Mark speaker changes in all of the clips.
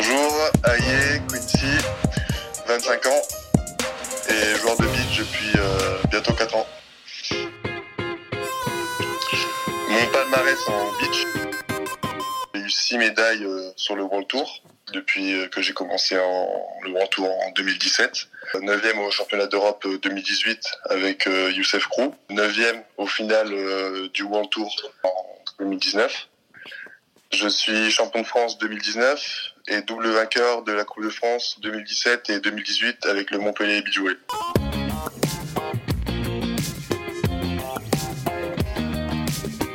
Speaker 1: Bonjour, Aye Quincy, 25 ans et joueur de beach depuis euh, bientôt 4 ans. Mon palmarès en beach, j'ai eu 6 médailles euh, sur le World Tour depuis euh, que j'ai commencé en, le World Tour en 2017. 9e au championnat d'Europe 2018 avec Youssef Krou. 9e au final du World Tour en 2019. Je suis champion de France 2019 et double vainqueur de la Coupe de France 2017 et 2018 avec le Montpellier Volley.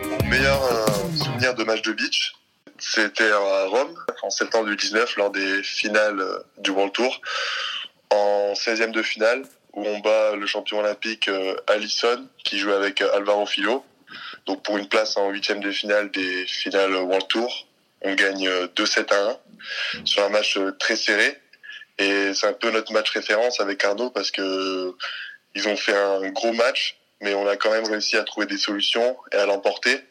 Speaker 1: Mon meilleur euh, souvenir de match de beach, c'était à Rome en septembre 2019 lors des finales euh, du World Tour. En 16e de finale où on bat le champion olympique euh, Allison qui joue avec Alvaro Filo. Donc pour une place en huitième de finale des finales World Tour, on gagne 2-7 à 1 sur un match euh, très serré. Et c'est un peu notre match référence avec Arnaud parce que ils ont fait un gros match, mais on a quand même réussi à trouver des solutions et à l'emporter,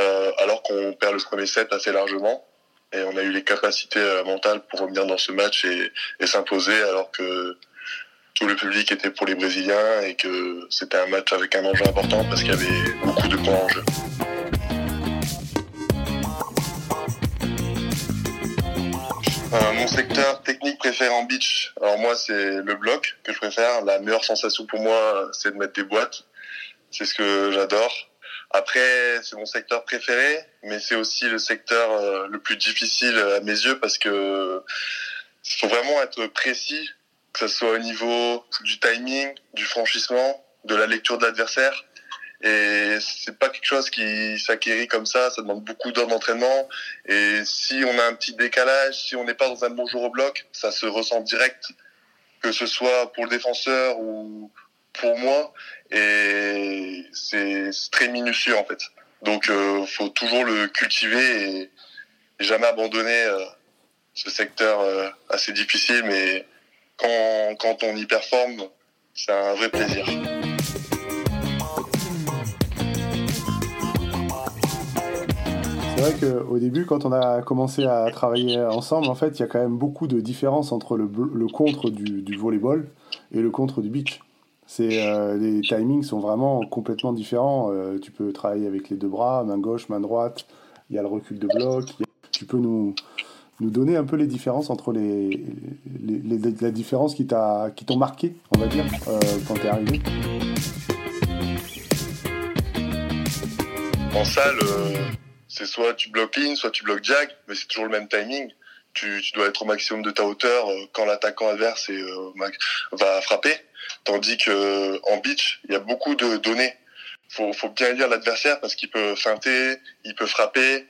Speaker 1: euh, alors qu'on perd le premier set assez largement. Et on a eu les capacités euh, mentales pour revenir dans ce match et s'imposer, alors que tout le public était pour les Brésiliens et que c'était un match avec un enjeu important parce qu'il y avait beaucoup de points en jeu. Euh, mon secteur technique préféré en beach, alors moi c'est le bloc que je préfère. La meilleure sensation pour moi c'est de mettre des boîtes. C'est ce que j'adore. Après c'est mon secteur préféré, mais c'est aussi le secteur euh, le plus difficile à mes yeux parce que il faut vraiment être précis que ce soit au niveau du timing, du franchissement, de la lecture de l'adversaire. Et c'est pas quelque chose qui s'acquérit comme ça, ça demande beaucoup d'heures d'entraînement. Et si on a un petit décalage, si on n'est pas dans un bon jour au bloc, ça se ressent direct, que ce soit pour le défenseur ou pour moi. Et c'est très minutieux en fait. Donc euh, faut toujours le cultiver et, jamais abandonner euh, ce secteur euh, assez difficile, mais quand, on y performe, c'est un vrai plaisir.
Speaker 2: Vrai qu'au début, quand on a commencé à travailler ensemble, en fait, il y a quand même beaucoup de différences entre le, contre du, du, volleyball et le contre du beach. C'est euh, les timings sont vraiment complètement différents. Euh, tu peux travailler avec les deux bras, main gauche, main droite. Il y a le recul de bloc. Tu peux nous nous donner un peu les différences entre les, qui t'ont marqué, on va dire, euh, quand t'es arrivé.
Speaker 1: En salle, euh, c'est soit tu bloques in, soit tu bloques jack, mais c'est toujours le même timing. Tu, tu, dois être au maximum de ta hauteur euh, quand l'attaquant adverse est, va frapper. Tandis que en beach, il y a beaucoup de données. Faut, faut bien lire l'adversaire parce qu'il peut feinter, il peut frapper.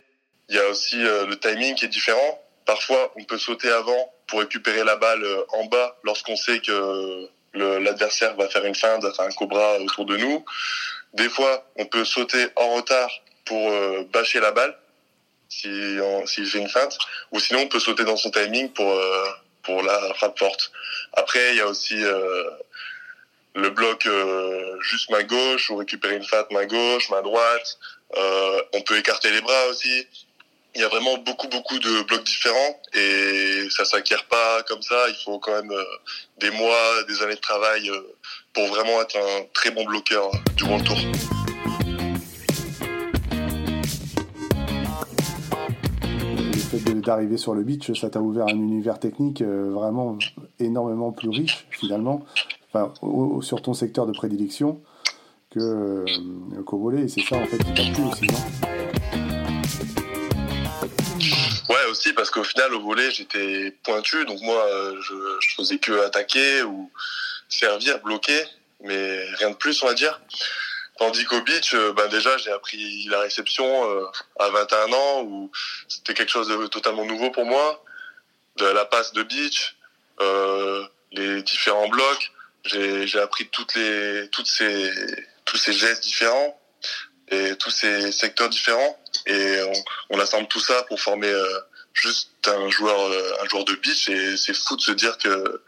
Speaker 1: Il y a aussi le timing qui est différent. Parfois, on peut sauter avant pour récupérer la balle euh, en bas lorsqu'on sait que l'adversaire va faire une feinte, va faire un cobra autour de nous. Des fois, on peut sauter en retard pour euh, bâcher la balle s'il si fait une feinte, ou sinon on peut sauter dans son timing pour euh, pour la frappe forte. Après, il y a aussi le bloc juste main gauche ou récupérer une feinte main gauche, main droite. on peut écarter les bras aussi il y a vraiment beaucoup beaucoup de blocs différents et ça s'acquiert pas comme ça. Il faut quand même euh, des mois, des années de travail euh, pour vraiment être un très bon bloqueur du World Tour.
Speaker 2: D'arriver sur le beach, ça t'a ouvert un univers technique euh, vraiment énormément plus riche finalement, sur ton secteur de prédilection que qu'au volet. Et c'est ça en fait qui t'a plu aussi,
Speaker 1: Ouais, aussi parce qu'au final, au volet, j'étais pointu, donc moi, je, je faisais que attaquer ou servir, bloquer, mais rien de plus, on va dire. Tandis qu'au beach, euh, ben déjà, j'ai appris la réception euh, à 21 ans, où c'était quelque chose de totalement nouveau pour moi, de la passe de beach, euh, les différents blocs. J'ai appris toutes les, toutes ces, tous ces gestes différents et tous ces secteurs différents. Et on, assemble tout ça pour former juste un joueur un joueur de beach. Et c'est fou de se dire que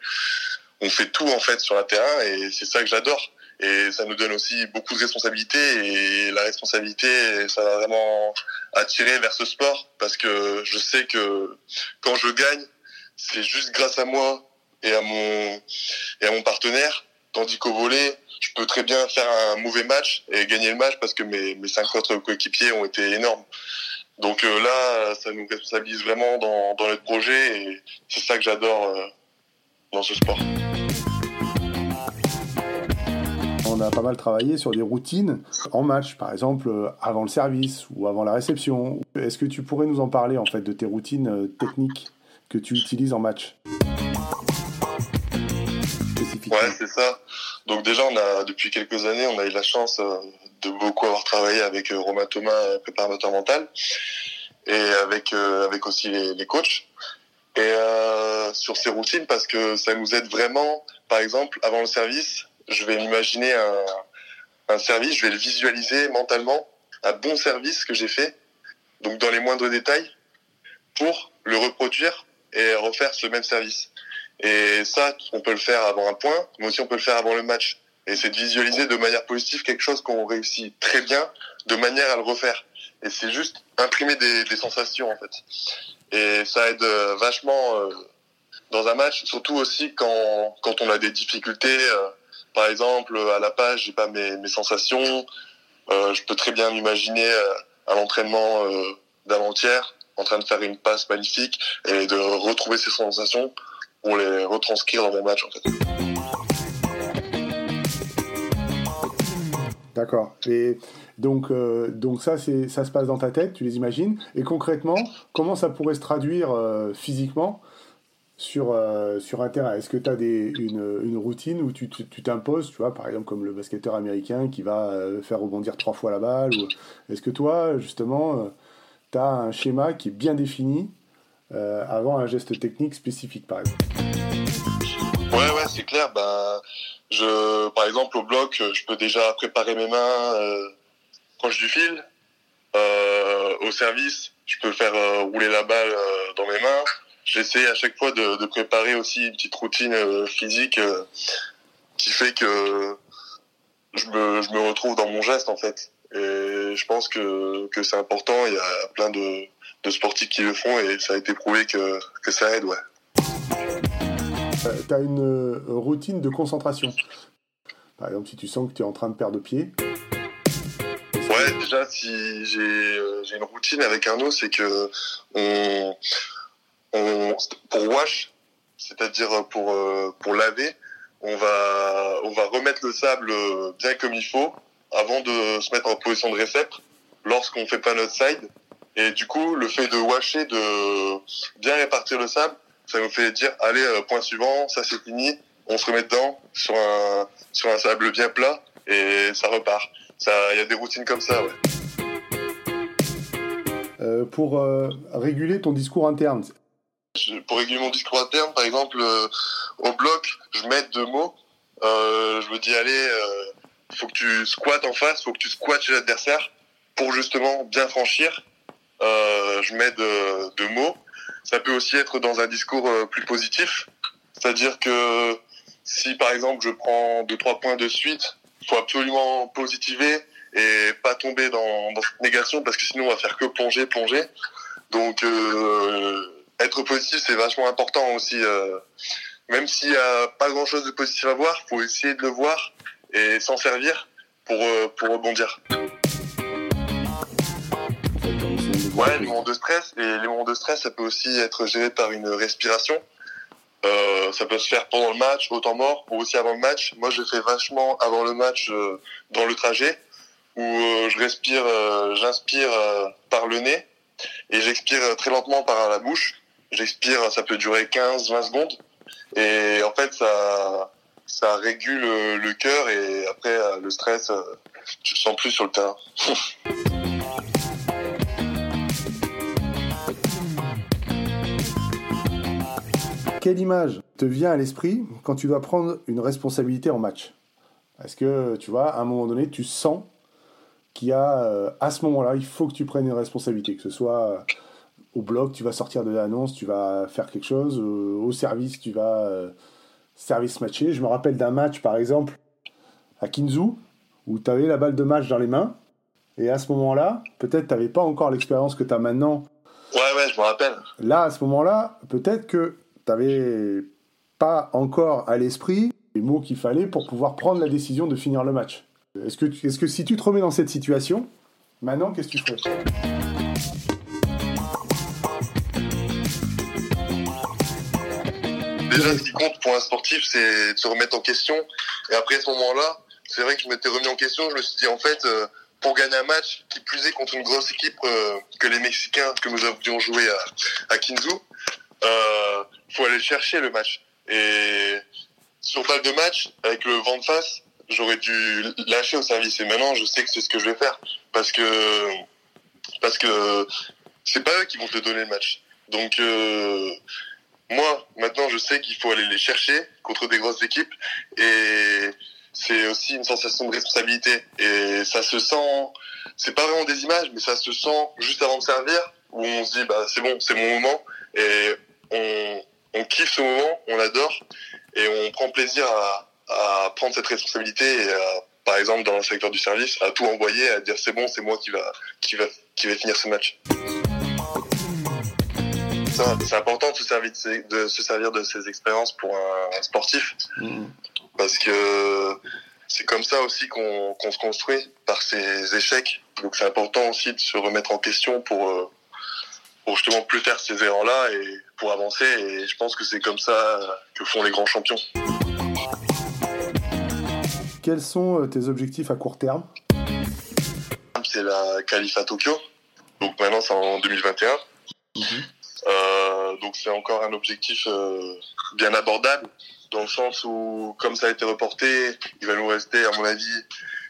Speaker 1: on fait tout en fait sur un terrain. Et c'est ça que j'adore et ça nous donne aussi beaucoup de responsabilités et la responsabilité ça va vraiment attirer vers ce sport parce que je sais que quand je gagne c'est juste grâce à moi et à mon partenaire. Tandis qu'au volet, je peux très bien faire un mauvais match et gagner le match parce que mes, mes cinq autres coéquipiers ont été énormes. Donc euh, là, ça nous responsabilise vraiment dans, dans notre projet et c'est ça que j'adore euh, dans ce sport.
Speaker 2: On a pas mal travaillé sur des routines en match, par exemple euh, avant le service ou avant la réception. Est-ce que tu pourrais nous en parler en fait de tes routines techniques que tu utilises en match?
Speaker 1: Ouais, c'est ça. Donc déjà, on a depuis quelques années, on a eu la chance euh, de beaucoup avoir travaillé avec euh, Romain Thomas, euh, préparateur mental, et avec avec aussi les, coachs. Et euh, sur ces routines, parce que ça nous aide vraiment. Par exemple, avant le service, je vais m'imaginer un, un service, je vais le visualiser mentalement, un bon service que j'ai fait, donc dans les moindres détails, pour le reproduire et refaire ce même service. Et ça, on peut le faire avant un point, mais aussi on peut le faire avant le match. Et c'est de visualiser de manière positive quelque chose qu'on réussit très bien, de manière à le refaire. Et c'est juste imprimer des, des, sensations en fait. Et ça aide euh, vachement euh, dans un match, surtout aussi quand quand on a des difficultés. Euh, par exemple, à la page, j'ai pas mes, mes sensations. je peux très bien m'imaginer à l'entraînement d'avant-hier en train de faire une passe magnifique et de retrouver ces sensations pour les retranscrire dans mon match en fait.
Speaker 2: D'accord. Et donc, euh, donc ça, ça se passe dans ta tête, tu les imagines. Et concrètement, comment ça pourrait se traduire euh, physiquement? Sur, euh, sur un terrain Est-ce que tu as des, une, routine où tu, tu, t'imposes, tu vois, par exemple comme le basketteur américain qui va euh, faire rebondir trois fois la balle. Est-ce que toi, justement, euh, tu as un schéma qui est bien défini euh, avant un geste technique spécifique, par exemple?
Speaker 1: Ouais, ouais, c'est clair. Ben, je, par exemple, au bloc, je peux déjà préparer mes mains proche du fil. Au service, je peux faire rouler la balle dans mes mains. J'essaie à chaque fois de, de, préparer aussi une petite routine euh, physique qui fait que je me, je me retrouve dans mon geste en fait. Et je pense que, que c'est important. Il y a plein de, de sportifs qui le font et ça a été prouvé que, que ça aide, ouais.
Speaker 2: Euh, tu as une routine de concentration. Par exemple, si tu sens que tu es en train de perdre pied.
Speaker 1: Ouais, déjà, si j'ai euh, une routine avec Arnaud, c'est que on, on, pour wash, c'est-à-dire pour, euh, pour laver, on va, on va remettre le sable bien comme il faut avant de se mettre en position de récepte lorsqu'on fait pas notre side et du coup, le fait de washer, de bien répartir le sable, ça nous fait dire, allez, euh, point suivant, ça c'est fini, on se remet dedans sur un, sur un sable bien plat et ça repart. Il y a des routines comme ça, ouais.
Speaker 2: Euh, pour euh, réguler ton discours interne
Speaker 1: Pour réguler mon discours interne, par exemple, euh, au bloc, je mets deux mots. Euh, je me dis, allez, faut que tu squattes en face, faut que tu squattes chez l'adversaire pour justement bien franchir euh, je mets de, de, mots. Ça peut aussi être dans un discours euh, plus positif, c'est-à-dire que si par exemple je prends deux trois points de suite, faut absolument positiver et pas tomber dans, dans cette négation parce que sinon on va faire que plonger, plonger. Donc euh, être positif c'est vachement important aussi. Euh, même s'il y a pas grand chose de positif à voir, faut essayer de le voir et s'en servir pour euh, pour rebondir. Ouais, les moments de stress. Et les moments de stress, ça peut aussi être géré par une respiration. Euh, ça peut se faire pendant le match, au temps mort, ou aussi avant le match. Moi, je fais vachement avant le match, euh, dans le trajet, où euh, je respire, euh, j'inspire euh, par le nez, et j'expire très lentement par la bouche. J'expire, ça peut durer 15-20 secondes. Et en fait, ça, régule le cœur, et après, le stress, tu le sens plus sur le terrain.
Speaker 2: quelle image te vient à l'esprit quand tu dois prendre une responsabilité en match? Est-ce que, tu vois, à un moment donné, tu sens qu'il y a, euh, à ce moment-là, il faut que tu prennes une responsabilité, que ce soit euh, au bloc, tu vas sortir de l'annonce, tu vas faire quelque chose, euh, au service, tu vas service matcher. Je me rappelle d'un match, par exemple, à Kinzu, où tu avais la balle de match dans les mains, et à ce moment-là, peut-être tu n'avais pas encore l'expérience que tu as maintenant.
Speaker 1: Ouais, ouais, je me rappelle.
Speaker 2: Là, à ce moment-là, peut-être que t'avais pas encore à l'esprit les mots qu'il fallait pour pouvoir prendre la décision de finir le match. Est-ce que, est que si tu te remets dans cette situation, maintenant, qu'est-ce que tu ferais
Speaker 1: Déjà, ce qui compte pour un sportif, c'est de se remettre en question. Et après, à ce moment-là, c'est vrai que je m'étais remis en question. Je me suis dit, en fait, euh, pour gagner un match, qui plus est contre une grosse équipe euh, que les Mexicains que nous avions joué à, à Kinzu, euh, faut aller chercher le match. Et sur balle de match, avec le vent de face, j'aurais dû lâcher au service. Et maintenant, je sais que c'est ce que je vais faire. Parce que, parce que c'est pas eux qui vont te donner le match. Donc, euh, moi, maintenant, je sais qu'il faut aller les chercher contre des grosses équipes. Et c'est aussi une sensation de responsabilité. Et ça se sent, c'est pas vraiment des images, mais ça se sent juste avant de servir, où on se dit, bah, c'est bon, c'est mon moment. Et on, kiffe ce moment, on l'adore et on prend plaisir à, à prendre cette responsabilité et à, par exemple dans le secteur du service à tout envoyer à dire c'est bon c'est moi qui va qui va qui va finir ce match c'est important de se servir de, ces, de, se servir de ces expériences pour un, sportif mmh. parce que c'est comme ça aussi qu'on qu se construit par ces échecs donc c'est important aussi de se remettre en question pour euh, pour justement plus faire ces erreurs-là et pour avancer. Et je pense que c'est comme ça que font les grands champions.
Speaker 2: Quels sont euh, tes objectifs à court terme?
Speaker 1: C'est la qualif à Tokyo. Donc maintenant, c'est en 2021. Mhm. Euh, donc c'est encore un objectif euh, bien abordable dans le sens où, comme ça a été reporté, il va nous rester, à mon avis,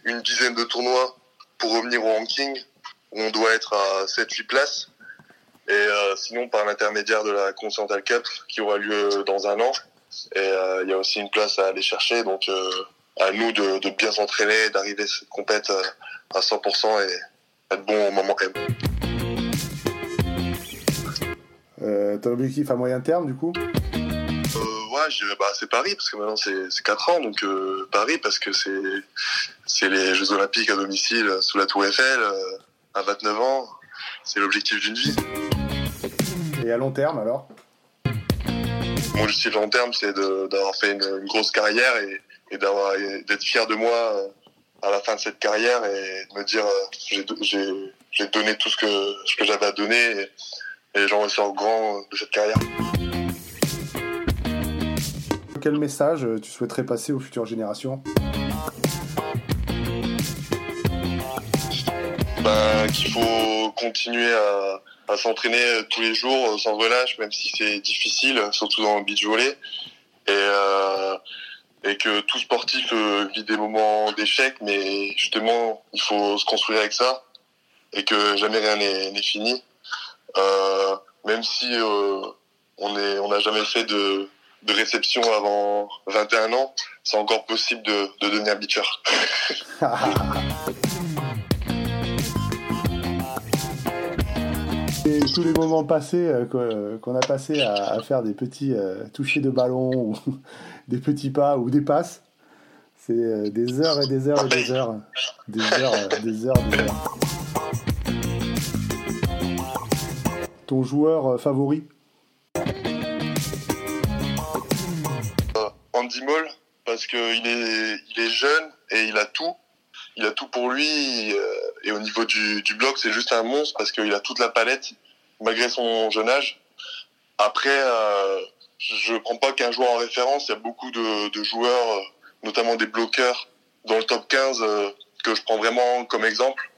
Speaker 1: une dizaine de tournois pour revenir au ranking où on doit être à 7-8 places. Et euh, sinon, par l'intermédiaire de la Continental Cup qui aura lieu dans un an. Et euh, il y a aussi une place à aller chercher. Donc, euh, à nous de, de bien s'entraîner, d'arriver cette compète à 100% et être bon au moment même.
Speaker 2: Euh, ton objectif à moyen terme, du coup
Speaker 1: euh, Ouais, je dirais, bah, c'est Paris, parce que maintenant c'est 4 ans, donc euh, Paris, parce que c'est les Jeux Olympiques à domicile sous la Tour Eiffel, à 29 ans, c'est l'objectif d'une vie.
Speaker 2: Et à long terme alors
Speaker 1: Mon objectif à long terme, c'est d'avoir fait une, grosse carrière et, et d'être fier de moi à la fin de cette carrière et de me dire euh, j'ai donné tout ce que, ce que j'avais à donner et, et j'en ressors grand de cette carrière.
Speaker 2: Quel message tu souhaiterais passer aux futures générations?
Speaker 1: Ben, Qu'il faut continuer à, à s'entraîner tous les jours euh, sans relâche, même si c'est difficile, surtout dans le beach volley. Et, euh, et que tout sportif euh, vit des moments d'échec, mais justement, il faut se construire avec ça et que jamais rien n'est fini. Euh, même si euh, on est, on n'a jamais fait de, de réception avant 21 ans, c'est encore possible de, de devenir beacher.
Speaker 2: Et tous les moments passés euh, qu'on a passé à, faire des petits euh, touchés de ballon ou des petits pas ou des passes, c'est euh, des heures et des heures et des heures, des heures, des heures, des heures. Ton joueur favori
Speaker 1: Andy Moll, parce qu'il est, il est jeune et il a tout il a tout pour lui et au niveau du, du bloc c'est juste un monstre parce qu'il a toute la palette malgré son jeune âge. Après, euh, je prends pas qu'un joueur en référence. Il y a beaucoup de, joueurs, notamment des bloqueurs, dans le top 15 euh, que je prends vraiment comme exemple.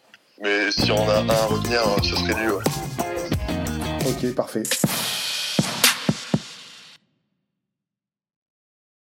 Speaker 1: Mais si on a un à retenir, ce serait lui.
Speaker 2: Ok, parfait.